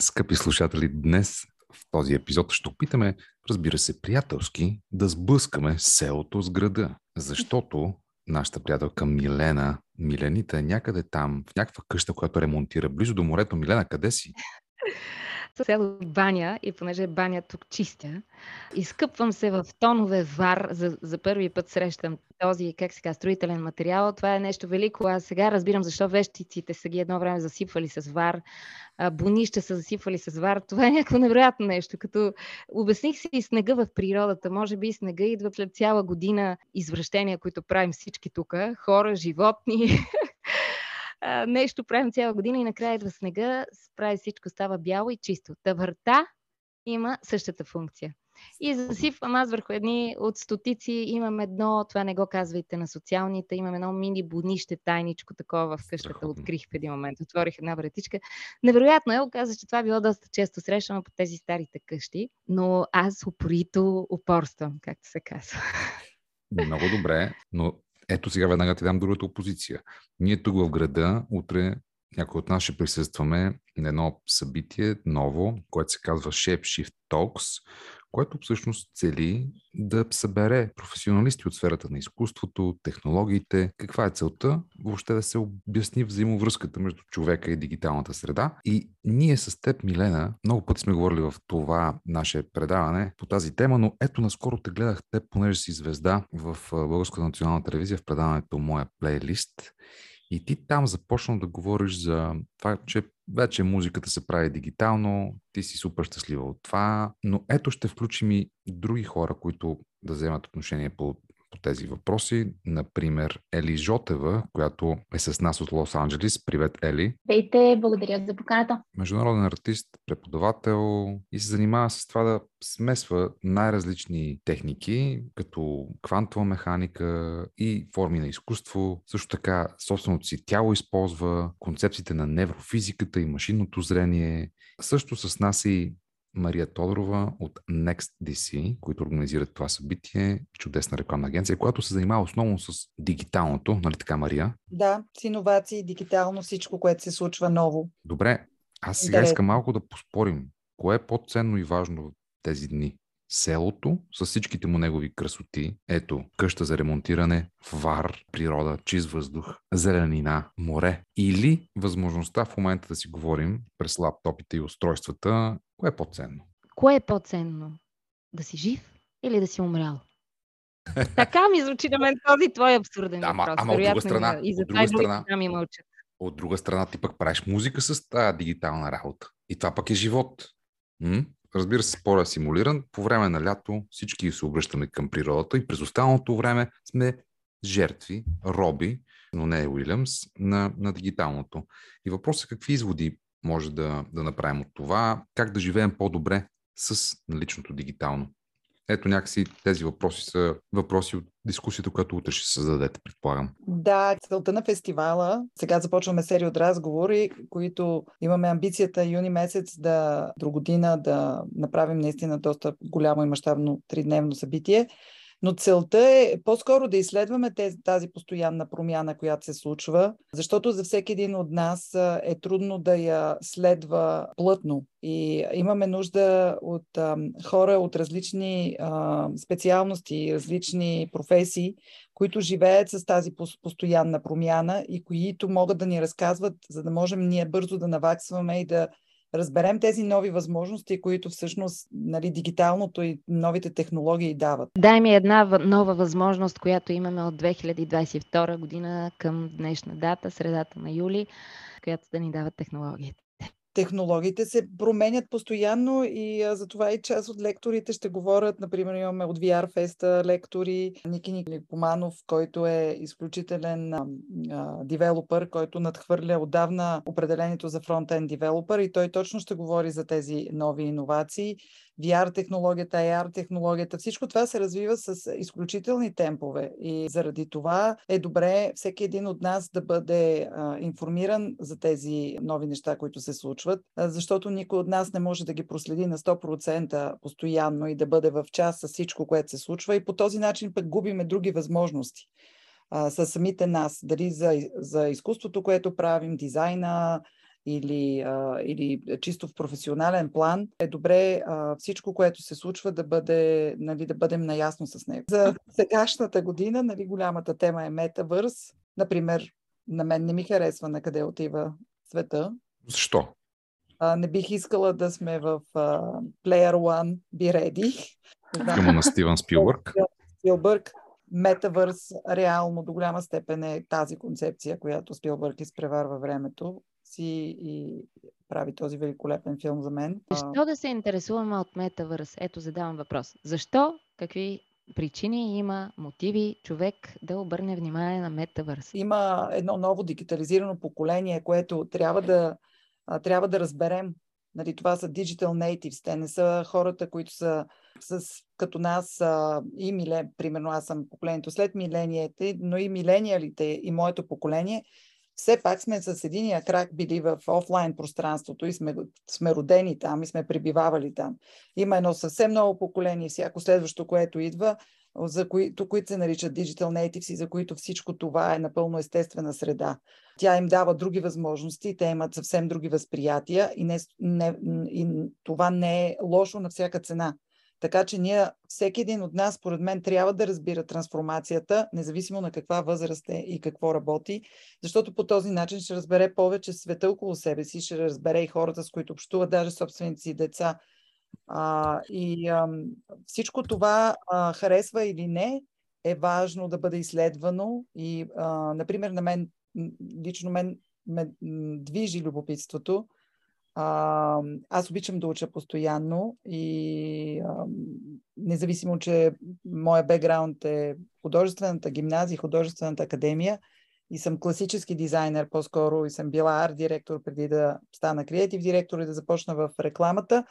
Скъпи слушатели, днес в този епизод ще опитаме, разбира се, приятелски, да сблъскаме селото с града. Защото нашата приятелка Милена, Милените е някъде там, в някаква къща, която ремонтира близо до морето. Милена, къде си? Село Баня и понеже баня тук чистя, изкъпвам се в тонове вар. За, за първи път срещам този, как се казва, строителен материал. Това е нещо велико. Аз сега разбирам защо вещиците са ги едно време засипвали с вар, бунища са засипвали с вар. Това е някакво невероятно нещо. Като обясних си и снега в природата. Може би снега идва след цяла година извращения, които правим всички тук. Хора, животни, а, нещо правим цяла година и накрая идва снега, прави всичко, става бяло и чисто. Та върта има същата функция. И засипвам аз върху едни от стотици, имам едно, това не го казвайте на социалните, имам едно мини бунище, тайничко такова в къщата, открих в един момент, отворих една вратичка. Невероятно е, оказа, че това било доста често срещано по тези старите къщи, но аз упорито упорствам, както се казва. Много добре, но ето сега веднага ти дам другата опозиция. Ние тук в града, утре някой от нас ще присъстваме на едно събитие ново, което се казва Shape Shift Talks, което всъщност цели да събере професионалисти от сферата на изкуството, технологиите. Каква е целта? Въобще да се обясни взаимовръзката между човека и дигиталната среда. И ние с теб, Милена, много пъти сме говорили в това наше предаване по тази тема, но ето наскоро те гледах теб, понеже си звезда в Българската национална телевизия в предаването Моя плейлист. И ти там започна да говориш за това, че вече музиката се прави дигитално, ти си супер щастлива от това, но ето ще включим и други хора, които да вземат отношение по по тези въпроси. Например, Ели Жотева, която е с нас от Лос Анджелис. Привет, Ели. Здравейте, благодаря за поканата. Международен артист, преподавател и се занимава с това да смесва най-различни техники, като квантова механика и форми на изкуство. Също така собственото си тяло използва, концепциите на неврофизиката и машинното зрение. Също с нас и Мария Тодорова от NextDC, които организират това събитие, чудесна рекламна агенция, която се занимава основно с дигиталното, нали така, Мария? Да, с иновации, дигитално, всичко, което се случва ново. Добре, аз сега Интерес. искам малко да поспорим. Кое е по-ценно и важно в тези дни? селото с всичките му негови красоти. Ето, къща за ремонтиране, вар, природа, чист въздух, зеленина, море. Или възможността в момента да си говорим през лаптопите и устройствата, кое е по-ценно? Кое е по-ценно? Да си жив или да си умрял? така ми звучи на мен този твой абсурден да, въпрос. Ама, от друга страна, и за от друга страна, ми мълчат. От друга страна, ти пък правиш музика с тази дигитална работа. И това пък е живот. М? Разбира се, спора е симулиран. По време на лято всички се обръщаме към природата и през останалото време сме жертви, роби, но не е Уилямс, на, на дигиталното. И въпросът е какви изводи може да, да направим от това, как да живеем по-добре с наличното дигитално. Ето някакси тези въпроси са въпроси от дискусията, която утре ще създадете, предполагам. Да, целта на фестивала, сега започваме серия от разговори, които имаме амбицията юни месец да до година да направим наистина доста голямо и мащабно тридневно събитие. Но целта е по-скоро да изследваме тази постоянна промяна, която се случва, защото за всеки един от нас е трудно да я следва плътно. И имаме нужда от хора от различни специалности, различни професии, които живеят с тази постоянна промяна и които могат да ни разказват, за да можем ние бързо да наваксваме и да разберем тези нови възможности, които всъщност нали, дигиталното и новите технологии дават. Дай ми една нова възможност, която имаме от 2022 година към днешна дата, средата на юли, която да ни дават технологиите технологиите се променят постоянно и а, затова и част от лекторите ще говорят. Например, имаме от VR Fest лектори Ники Никоманов, който е изключителен а, а, девелопър, който надхвърля отдавна определението за фронтен девелопър и той точно ще говори за тези нови иновации. VR технологията, AR технологията, всичко това се развива с изключителни темпове. И заради това е добре всеки един от нас да бъде а, информиран за тези нови неща, които се случват, а, защото никой от нас не може да ги проследи на 100% постоянно и да бъде в час с всичко, което се случва. И по този начин пък губиме други възможности а, с самите нас, дали за, за изкуството, което правим, дизайна, или, а, или чисто в професионален план, е добре а, всичко, което се случва, да, бъде, нали, да бъдем наясно с него. За сегашната година нали, голямата тема е метавърс. Например, на мен не ми харесва на къде отива света. Защо? А, не бих искала да сме в а, Player One Be Ready. Филма на Стивен Спилбърг. Спилбърг. Метавърс реално до голяма степен е тази концепция, която Спилбърг изпреварва времето си и прави този великолепен филм за мен. Защо да се интересуваме от метавърс? Ето задавам въпрос. Защо? Какви причини има, мотиви човек да обърне внимание на метавърс? Има едно ново дигитализирано поколение, което трябва да, трябва да разберем. Нали, това са digital natives. Те не са хората, които са с, като нас а, и миле, примерно аз съм поколението след милениите, но и милениалите и моето поколение все пак сме с единия крак били в офлайн пространството и сме, сме родени там и сме пребивавали там. Има едно съвсем ново поколение, всяко следващо, което идва, за които, които се наричат Digital Natives и за които всичко това е напълно естествена среда. Тя им дава други възможности, те имат съвсем други възприятия и, не, не, и това не е лошо на всяка цена. Така че ние, всеки един от нас, според мен, трябва да разбира трансформацията, независимо на каква възраст е и какво работи, защото по този начин ще разбере повече света около себе си, ще разбере и хората, с които общуват, даже собствените си деца. А, и а, всичко това, а, харесва или не, е важно да бъде изследвано. И, а, например, на мен, лично мен ме движи любопитството аз обичам да уча постоянно и а, независимо, че моя бекграунд е художествената гимназия, художествената академия и съм класически дизайнер по-скоро и съм била арт-директор преди да стана креатив директор и да започна в рекламата.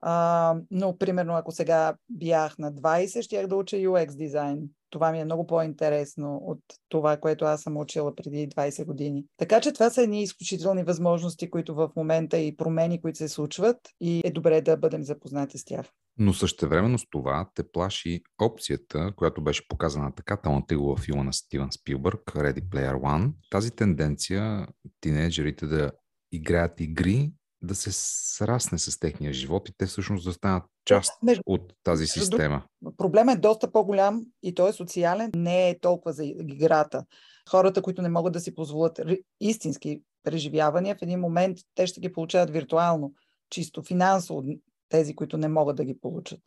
А, но, примерно, ако сега бях на 20, щях да уча UX дизайн това ми е много по-интересно от това, което аз съм учила преди 20 години. Така че това са едни изключителни възможности, които в момента и промени, които се случват и е добре да бъдем запознати с тях. Но същевременно с това те плаши опцията, която беше показана така талантливо в филма на Стивен Спилбърг, Ready Player One. Тази тенденция тинейджерите да играят игри, да се срасне с техния живот и те всъщност да станат част Между... от тази система. Проблемът е доста по-голям и той е социален, не е толкова за играта. Хората, които не могат да си позволят истински преживявания, в един момент те ще ги получават виртуално, чисто финансово, тези, които не могат да ги получат.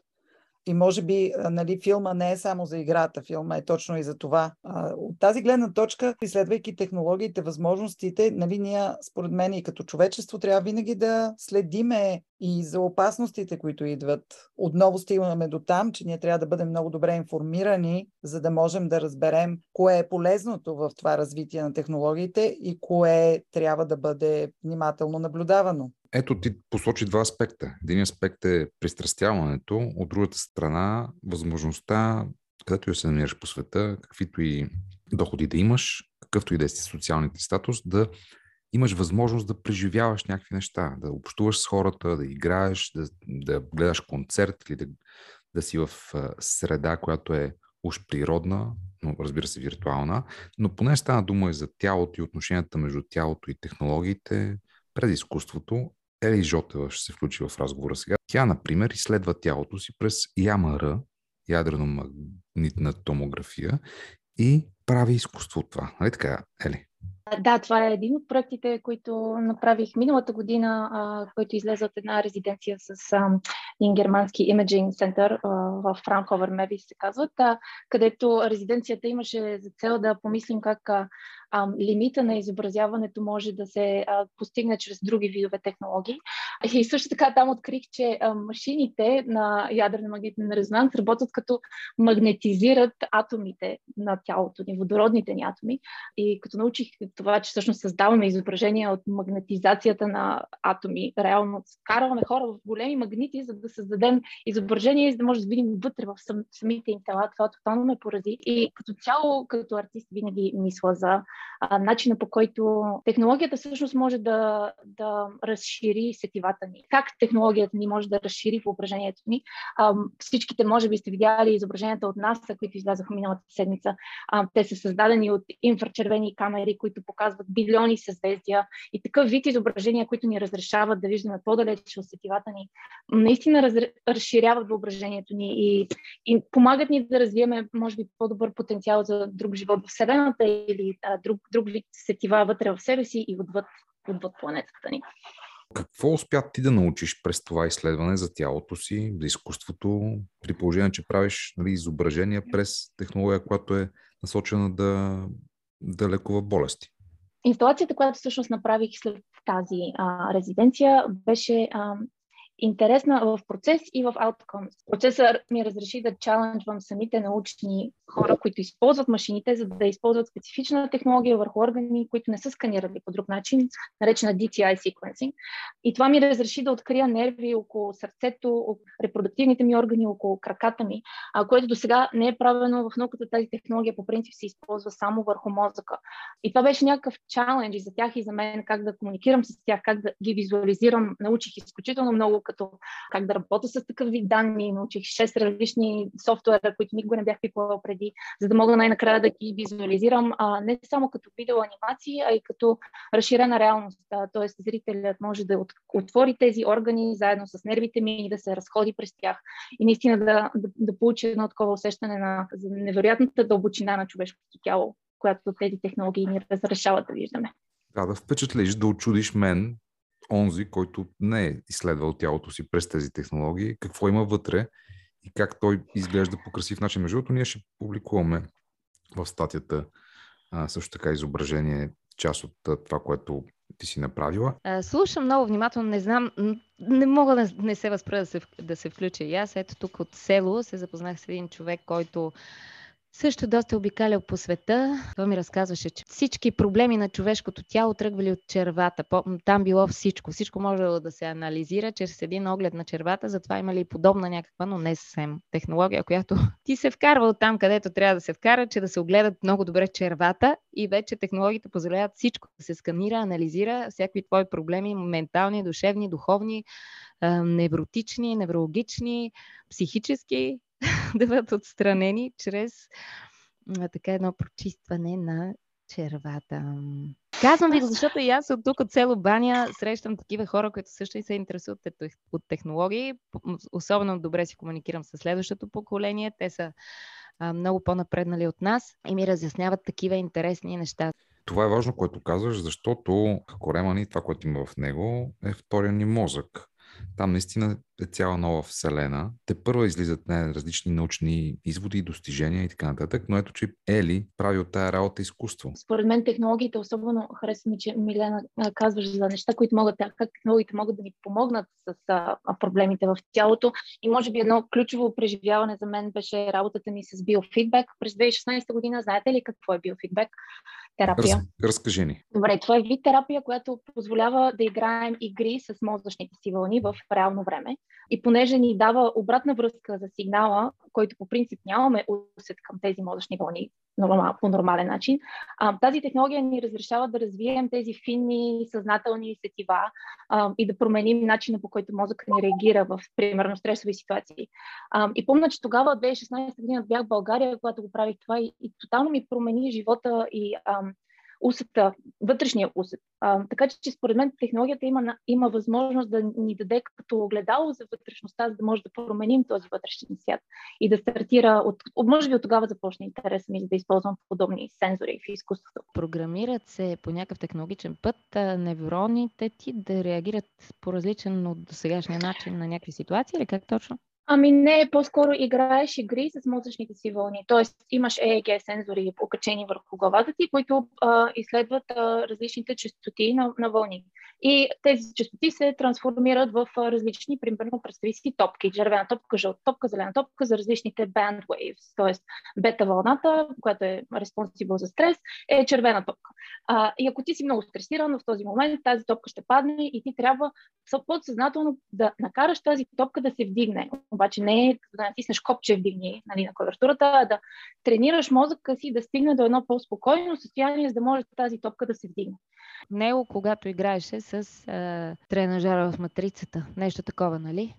И може би нали, филма не е само за играта, филма е точно и за това. От тази гледна точка, изследвайки технологиите, възможностите, нали, ние, според мен и като човечество, трябва винаги да следиме и за опасностите, които идват. Отново стигаме до там, че ние трябва да бъдем много добре информирани, за да можем да разберем кое е полезното в това развитие на технологиите и кое трябва да бъде внимателно наблюдавано. Ето ти посочи два аспекта. Един аспект е пристрастяването, от другата страна възможността, където я се намираш по света, каквито и доходи да имаш, какъвто и да е социалните статус, да имаш възможност да преживяваш някакви неща, да общуваш с хората, да играеш, да, да гледаш концерт или да, да си в среда, която е уж природна, но разбира се виртуална, но поне стана дума и за тялото и отношенията между тялото и технологиите, през изкуството Ели Жотева ще се включи в разговора сега. Тя, например, изследва тялото си през ЯМР, ядрено-магнитна томография и прави изкуство от това. Нали така, Ели? Да, това е един от проектите, които направих миналата година, а, който излезе от една резиденция с а, един германски имиджинг център в Франковер Меви се казват, а, където резиденцията имаше за цел да помислим как а, а, лимита на изобразяването може да се а, постигне чрез други видове технологии. И също така там открих, че а, машините на ядрен магнитен резонанс работят като магнетизират атомите на тялото ни, водородните ни атоми. И като научих това, че всъщност създаваме изображения от магнетизацията на атоми, реално караваме хора в големи магнити, за да създадем изображение, за да може да видим вътре в самите им тела. Това тотално ме порази. И като цяло, като артист, винаги мисля за а, начина по който технологията всъщност може да, да разшири сетивата ни, как технологията ни може да разшири въображението ни. А, всичките, може би сте видяли изображенията от нас, които излязоха миналата седмица. А, те са създадени от инфрачервени камери, които показват билиони съзвездия и такъв вид изображения, които ни разрешават да виждаме по-далеч от сетивата ни, наистина раз, разширяват въображението ни и, и помагат ни да развиеме, може би, по-добър потенциал за друг живот в Вселената или а, друг, друг вид сетива вътре в себе си и отвъд, отвъд планетата ни. Какво успя ти да научиш през това изследване за тялото си, за изкуството, при положение, че правиш нали, изображения през технология, която е насочена да, да лекува болести? Инсталацията, която всъщност направих след тази а, резиденция, беше а, интересна в процес и в outcomes. Процесът ми разреши да чаленджвам самите научни хора, които използват машините, за да използват специфична технология върху органи, които не са сканирали по друг начин, наречена DTI sequencing. И това ми разреши да открия нерви около сърцето, репродуктивните ми органи, около краката ми, което до сега не е правено в науката. Тази технология по принцип се използва само върху мозъка. И това беше някакъв чалендж и за тях и за мен, как да комуникирам с тях, как да ги визуализирам. Научих изключително много като как да работя с такъв вид данни. Научих 6 различни софтуера, които никога не бях пипала преди, за да мога най-накрая да ги визуализирам а, не само като видеоанимации, а и като разширена реалност. Тоест, зрителят може да отвори тези органи заедно с нервите ми и да се разходи през тях и наистина да, да, да получи едно такова усещане на невероятната дълбочина на човешкото тяло, която тези технологии ни разрешават да виждаме. Да, да впечатлиш, да очудиш мен, онзи, който не е изследвал тялото си през тези технологии, какво има вътре и как той изглежда по красив начин. Между другото, ние ще публикуваме в статията а, също така изображение, част от това, което ти си направила. Слушам много внимателно, не знам, не мога да не се възпра да се, да се включа. И аз ето тук от село се запознах с един човек, който също доста обикалял по света. Той ми разказваше, че всички проблеми на човешкото тяло тръгвали от червата. Там било всичко. Всичко може да се анализира чрез един оглед на червата. Затова има ли подобна някаква, но не съвсем технология, която ти се вкарва от там, където трябва да се вкара, че да се огледат много добре червата и вече технологиите позволяват всичко да се сканира, анализира всякакви твои проблеми, ментални, душевни, духовни, невротични, неврологични, психически да бъдат отстранени чрез така едно прочистване на червата. Казвам ви, защото и аз от тук, от село Баня, срещам такива хора, които също и се интересуват от технологии. Особено добре си комуникирам с следващото поколение. Те са а, много по-напреднали от нас и ми разясняват такива интересни неща. Това е важно, което казваш, защото Коремани, това, което има в него, е втория ни мозък. Там наистина е цяла нова вселена. Те първо излизат не, различни научни изводи, достижения и така нататък, но ето, че Ели прави от тая работа изкуство. Според мен технологиите, особено харесва ми, че Милена казваш за неща, които могат, как технологиите могат да ни помогнат с а, проблемите в тялото. И може би едно ключово преживяване за мен беше работата ми с биофидбек. През 2016 година, знаете ли какво е биофидбек? Терапия. Раз, разкажи ни. Добре, това е вид терапия, която позволява да играем игри с мозъчните си вълни в реално време. И понеже ни дава обратна връзка за сигнала, който по принцип нямаме усет към тези мозъчни вълни по нормален начин, тази технология ни разрешава да развием тези финни, съзнателни сетива и да променим начина по който мозъкът ни реагира в, примерно, стресови ситуации. И помня, че тогава, 2016 година, бях в България, когато го правих това и, и тотално ми промени живота и усета, вътрешния усет. А, така че, според мен, технологията има, има възможност да ни даде като огледало за вътрешността, за да може да променим този вътрешен свят и да стартира от, може би от тогава започне интереса ми, да използвам подобни сензори в изкуството. Програмират се по някакъв технологичен път невроните ти да реагират по различен от досегашния начин на някакви ситуации или как точно? Ами не, по-скоро играеш игри с мозъчните си вълни. Тоест имаш EEG сензори покачени върху главата ти, които а, изследват а, различните частоти на, на вълни. И тези частоти се трансформират в различни, примерно, представи си топки. Червена топка, жълта топка, зелена топка за различните band waves. Тоест бета вълната, която е респонсибъл за стрес, е червена топка. А, и ако ти си много стресиран в този момент, тази топка ще падне и ти трябва подсъзнателно да накараш тази топка да се вдигне обаче не е да натиснеш копче вдигни нали, на клавиатурата, а да тренираш мозъка си да стигне до едно по-спокойно състояние, за да може тази топка да се вдигне. Него, когато играеше с а, тренажера в матрицата. Нещо такова, нали?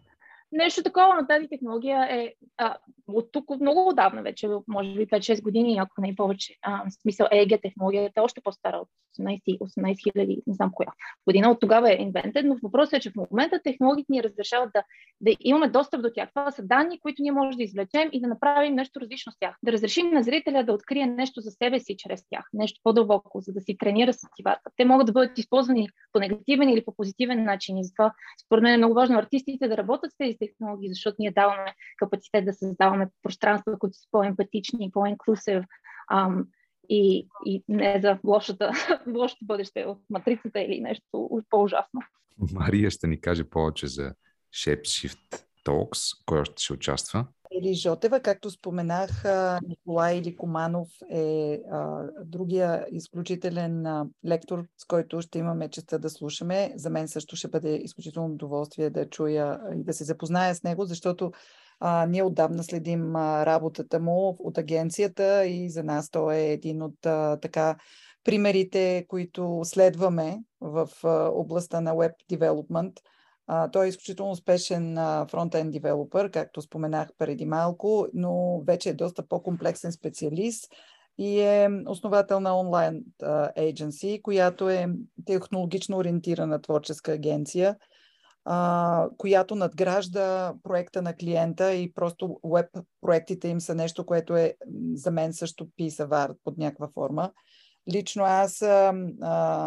Нещо такова, но тази технология е а, от тук много отдавна вече, може би 5-6 години, ако не и повече. А, в смисъл ЕГ технологията е още по-стара от 18, 18 хиляди, не знам коя година. От тогава е инвентен, но въпросът е, че в момента технологиите ни разрешават да, да имаме достъп до тях. Това са данни, които ние можем да извлечем и да направим нещо различно с тях. Да разрешим на зрителя да открие нещо за себе си чрез тях, нещо по-дълбоко, за да си тренира сетивата. Те могат да бъдат използвани по негативен или по позитивен начин. И затова, според мен е много важно артистите да работят с тези технологии, защото ние даваме капацитет да създаваме пространства, които са по-емпатични, по-инклюсив и, и не за лошата, лошото бъдеще от матрицата или нещо по-ужасно. Мария ще ни каже повече за Shapeshift Talks, кой още ще участва. Или Жотева, както споменах, Николай Ликоманов е а, другия изключителен а, лектор, с който ще имаме честа да слушаме. За мен също ще бъде изключително удоволствие да чуя и да се запозная с него, защото а, ние отдавна следим а, работата му от агенцията и за нас той е един от а, така примерите, които следваме в а, областта на Web Development – той е изключително успешен фронтен девелопър, както споменах преди малко, но вече е доста по-комплексен специалист и е основател на онлайн agency, която е технологично ориентирана творческа агенция, а, която надгражда проекта на клиента и просто веб проектите им са нещо, което е за мен също писавар под някаква форма. Лично аз а,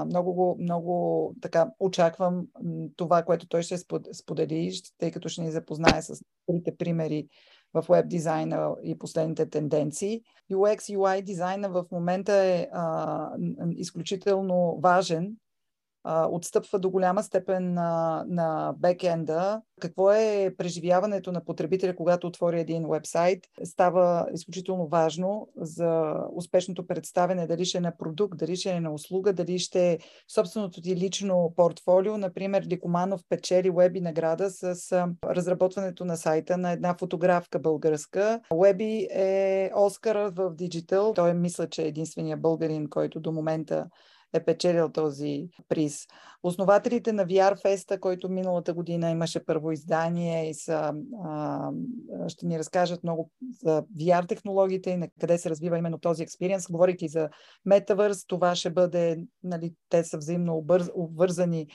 много, много така очаквам това, което той ще сподели, тъй като ще ни запознае с трите примери в веб дизайна и последните тенденции. UX, UI дизайна в момента е а, изключително важен отстъпва до голяма степен на, на бекенда. Какво е преживяването на потребителя, когато отвори един вебсайт, става изключително важно за успешното представяне, дали ще е на продукт, дали ще е на услуга, дали ще е собственото ти лично портфолио. Например, Ликоманов печели Уеби награда с разработването на сайта на една фотографка българска. Уеби е Оскар в диджитал. Той мисля, че е единствения българин, който до момента е печелил този приз. Основателите на VR Festa, който миналата година имаше първо издание и са, а, ще ни разкажат много за VR технологиите и на къде се развива именно този експириенс. Говорейки за Metaverse, това ще бъде, нали, те са взаимно обвързани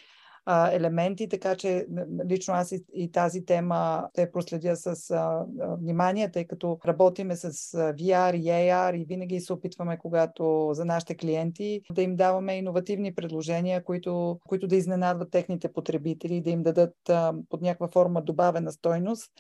елементи, така че лично аз и, и тази тема те проследя с а, внимание, тъй като работиме с VR и AR и винаги се опитваме, когато за нашите клиенти, да им даваме иновативни предложения, които, които да изненадват техните потребители, да им дадат а, под някаква форма добавена стойност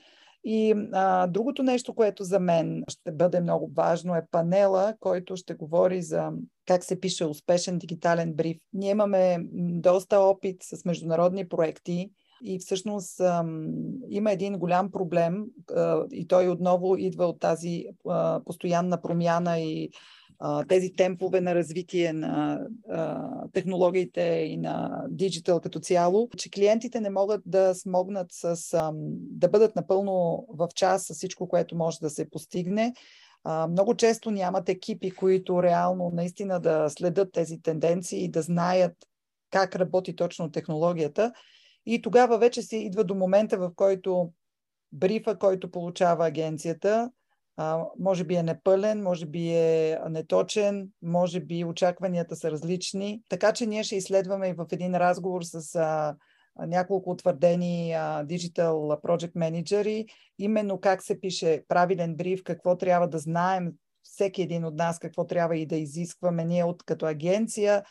и а, другото нещо, което за мен ще бъде много важно е панела, който ще говори за как се пише успешен дигитален бриф. Ние имаме доста опит с международни проекти и всъщност има един голям проблем и той отново идва от тази постоянна промяна и тези темпове на развитие на технологиите и на диджитал като цяло, че клиентите не могат да смогнат с, да бъдат напълно в час с всичко, което може да се постигне. Много често нямат екипи, които реално наистина да следят тези тенденции и да знаят как работи точно технологията. И тогава вече се идва до момента, в който брифа, който получава агенцията, а, може би е непълен, може би е неточен, може би очакванията са различни. Така че ние ще изследваме и в един разговор с а, няколко утвърдени а, Digital Project менеджери, именно как се пише правилен бриф, какво трябва да знаем всеки един от нас, какво трябва и да изискваме ние от като агенция,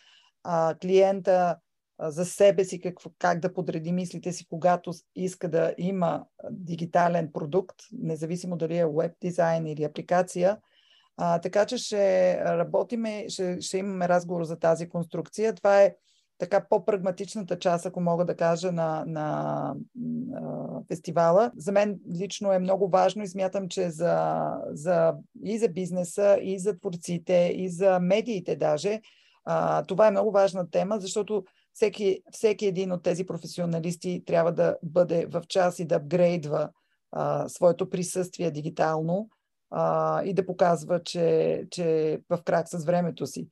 а, клиента за себе си, как, как да подреди мислите си, когато иска да има дигитален продукт, независимо дали е веб дизайн или апликация. А, така че ще работиме, ще, ще имаме разговор за тази конструкция. Това е така по-прагматичната част, ако мога да кажа, на, на, на фестивала. За мен лично е много важно и смятам, че за, за, и за бизнеса, и за творците, и за медиите даже, а, това е много важна тема, защото всеки, всеки един от тези професионалисти трябва да бъде в час и да апгрейдва а, своето присъствие дигитално а, и да показва, че, че е в крак с времето си.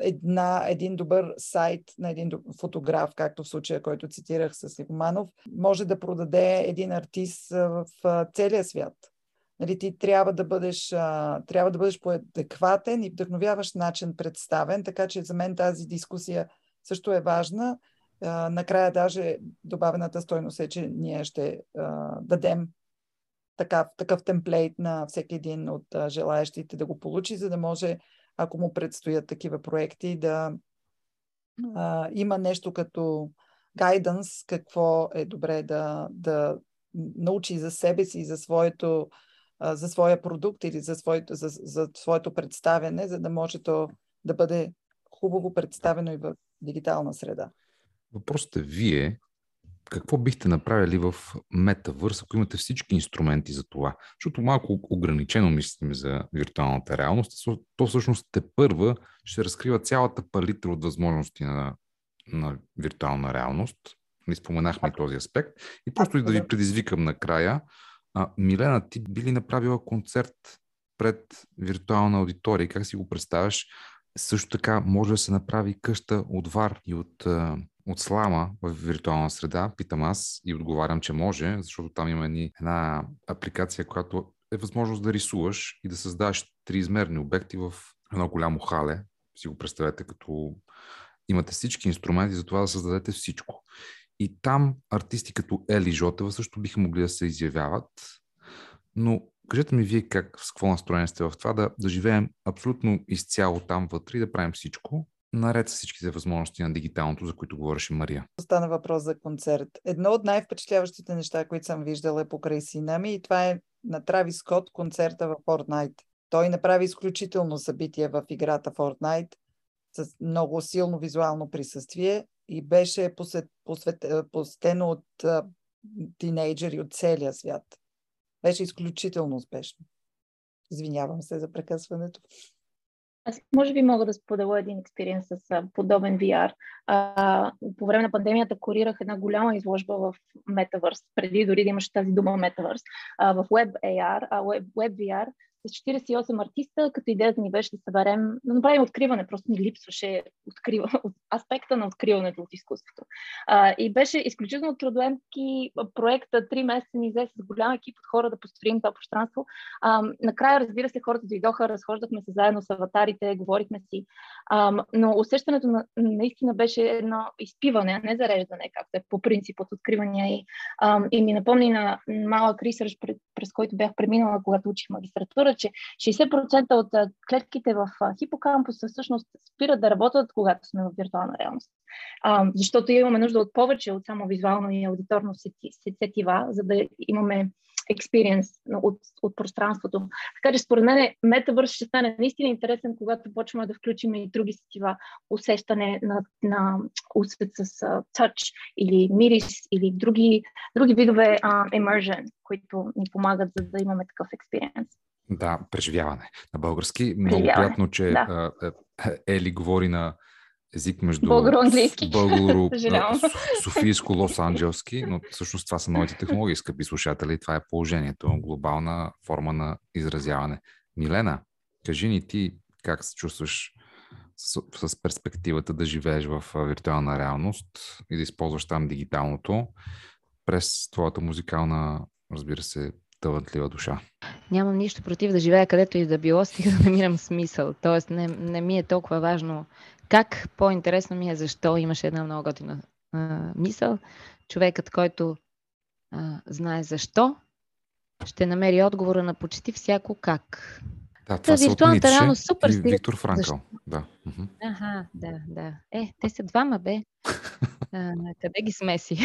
една, един добър сайт на един фотограф, както в случая, който цитирах с Ивманов, може да продаде един артист в целия свят. Нали, ти трябва да бъдеш, трябва да бъдеш по адекватен и вдъхновяващ начин представен, така че за мен тази дискусия също е важна. накрая даже добавената стойност е, че ние ще дадем такъв, такъв темплейт на всеки един от желаящите да го получи, за да може ако му предстоят такива проекти, да има нещо като гайданс, какво е добре да, да научи за себе си, за своето за своя продукт или за своето, за, за своето представяне, за да може то да бъде хубаво представено и в дигитална среда. Въпросът е вие, какво бихте направили в метавърс, ако имате всички инструменти за това? Защото малко ограничено мислим за виртуалната реалност. То всъщност те първа ще разкрива цялата палитра от възможности на, на виртуална реалност. Не споменахме този аспект. И просто и да ви предизвикам накрая. А, Милена, ти би ли направила концерт пред виртуална аудитория? Как си го представяш? Също така може да се направи къща от вар и от от слама в виртуална среда, питам аз и отговарям, че може, защото там има една апликация, която е възможност да рисуваш и да създаваш триизмерни обекти в едно голямо хале. Си го представете като имате всички инструменти за това да създадете всичко. И там артисти като Ели Жотева също биха могли да се изявяват, но кажете ми вие как, с какво настроение сте в това да, да живеем абсолютно изцяло там вътре и да правим всичко, наред с всичките възможности на дигиталното, за които говореше Мария. Стана въпрос за концерт. Едно от най-впечатляващите неща, които съм виждала е покрай сина ми и това е на Трави Скот концерта в Fortnite. Той направи изключително събитие в играта Fortnite с много силно визуално присъствие и беше посет, посвет, посетено от а, тинейджери от целия свят. Беше изключително успешно. Извинявам се за прекъсването. Аз може би мога да споделя един експириенс с подобен VR. А, по време на пандемията корирах една голяма изложба в Metaverse, преди дори да имаш тази дума Metaverse, а, в Web AR, а, Web, Web VR, с 48 артиста, като идеята ни беше да съберем, да направим откриване, просто ни липсваше открива, аспекта на откриването от изкуството. А, и беше изключително трудоемки проекта, три месеца ни взе с голям екип от хора да построим това пространство. А, накрая, разбира се, хората дойдоха, разхождахме се заедно с аватарите, говорихме си, а, но усещането на, наистина беше едно изпиване, не зареждане, както е по принцип от откривания и, а, и ми напомни на малък ресърч, през, през който бях преминала, когато учих магистратура, хора, че 60% от клетките в хипокампуса всъщност спират да работят, когато сме в виртуална реалност. А, защото имаме нужда от повече от само визуално и аудиторно сетива, за да имаме експириенс от, от пространството. Така че според мен метавърс ще стане наистина интересен, когато почваме да включим и други сетива, усещане на, на усет с touch или мирис или други, други видове uh, immersion, които ни помагат за да имаме такъв експириенс. Да, преживяване на български. Много приятно, че да. Ели говори на език между българо-английски. Българо, софийско, лос-анджелски, но всъщност това са новите технологии, скъпи слушатели. Това е положението. Глобална форма на изразяване. Милена, кажи ни ти как се чувстваш с, с перспективата да живееш в виртуална реалност и да използваш там дигиталното през твоята музикална, разбира се, талантлива душа. Нямам нищо против да живея където и да било, стига да намирам смисъл. Тоест не, не ми е толкова важно как, по-интересно ми е защо имаше една много готина а, мисъл. Човекът, който а, знае защо, ще намери отговора на почти всяко как. Да, това са виртуалната реалност супер и Виктор Франкъл. Да. Ага, да, да. Е, те са двама, бе. А, къде ги смеси?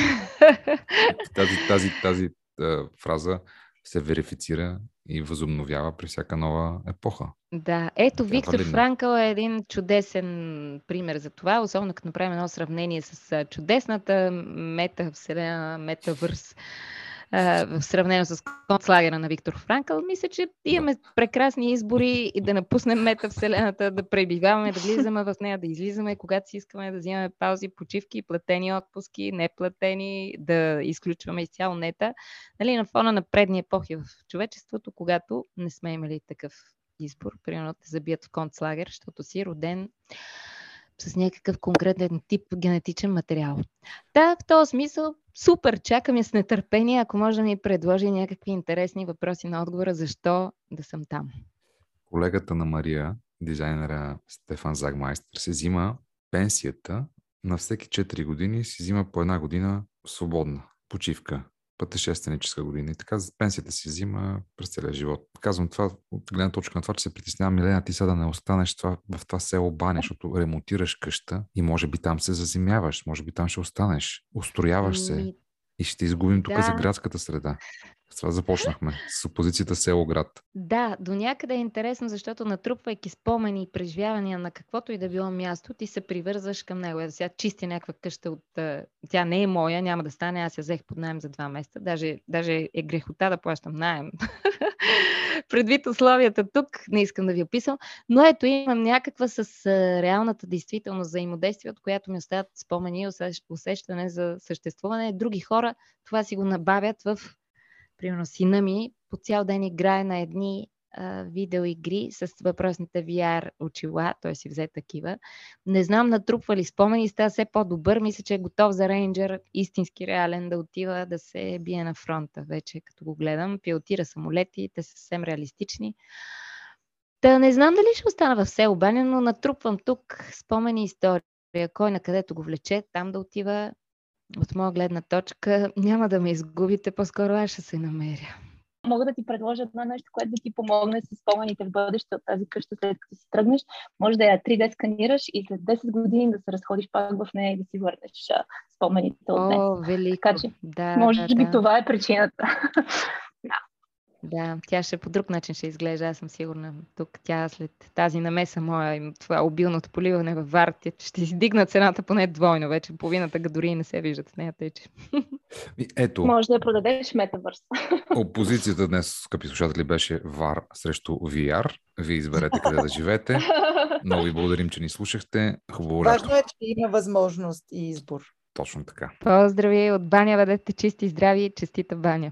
тази, тази, тази а, фраза се верифицира и възобновява при всяка нова епоха. Да, ето Тя Виктор валидна. Франкъл е един чудесен пример за това, особено като направим едно сравнение с чудесната метавселена, метавърс в сравнение с концлагера на Виктор Франкъл, мисля, че имаме прекрасни избори и да напуснем метавселената, да пребиваваме, да влизаме в нея, да излизаме, когато си искаме да взимаме паузи, почивки, платени отпуски, неплатени, да изключваме изцяло нета, нали, на фона на предни епохи в човечеството, когато не сме имали такъв избор. Примерно те забият в концлагер, защото си роден с някакъв конкретен тип генетичен материал. Та, в този смисъл, супер, чакам я с нетърпение, ако може да ми предложи някакви интересни въпроси на отговора, защо да съм там. Колегата на Мария, дизайнера Стефан Загмайстер, се взима пенсията на всеки 4 години си взима по една година свободна почивка пътешественическа година. И така пенсията си взима през целия живот. Казвам това от гледна точка на това, че се притеснявам, Милена, ти сега да не останеш това, в това село Баня, защото ремонтираш къща и може би там се заземяваш, може би там ще останеш, устрояваш се ами, и ще изгубим тук да. за градската среда. Това започнахме, с опозицията село град. Да, до някъде е интересно, защото натрупвайки спомени и преживявания на каквото и да било място, ти се привързваш към него. Е, сега чисти някаква къща от... Тя не е моя, няма да стане, аз я взех под найем за два месеца. Даже, даже е грехота да плащам найем. Предвид условията тук, не искам да ви описвам, но ето имам някаква с реалната действителност взаимодействие, от която ми остават спомени и усещане за съществуване. Други хора това си го набавят в примерно сина ми по цял ден играе на едни а, видеоигри с въпросните VR очила, той си взе такива. Не знам натрупва ли спомени, става все по-добър. Мисля, че е готов за рейнджер, истински реален, да отива да се бие на фронта. Вече като го гледам, пилотира самолети, те са съвсем реалистични. Та не знам дали ще остана в село Баня, но натрупвам тук спомени история. Кой на където го влече, там да отива, от моя гледна точка, няма да ме изгубите, по-скоро аз ще се намеря. Мога да ти предложа едно нещо, което да ти помогне с спомените в бъдеще от тази къща, след като си тръгнеш. Може да я 3D сканираш и след 10 години да се разходиш пак в нея и да си върнеш спомените от нея. О, велико. Така че, да, може да, би да. това е причината. да. Тя ще по друг начин ще изглежда, аз съм сигурна. Тук тя след тази намеса моя и това обилното поливане във Варти, ще издигна цената поне двойно. Вече половината га дори не се виждат с нея, тъй че. Ето. Може да я продадеш метавърс. Опозицията днес, скъпи слушатели, беше VAR срещу VR. Вие изберете къде да живеете. Много ви благодарим, че ни слушахте. Хубаво Важно е, че има възможност и избор. Точно така. Поздрави от баня, бъдете чисти и здрави, честита баня.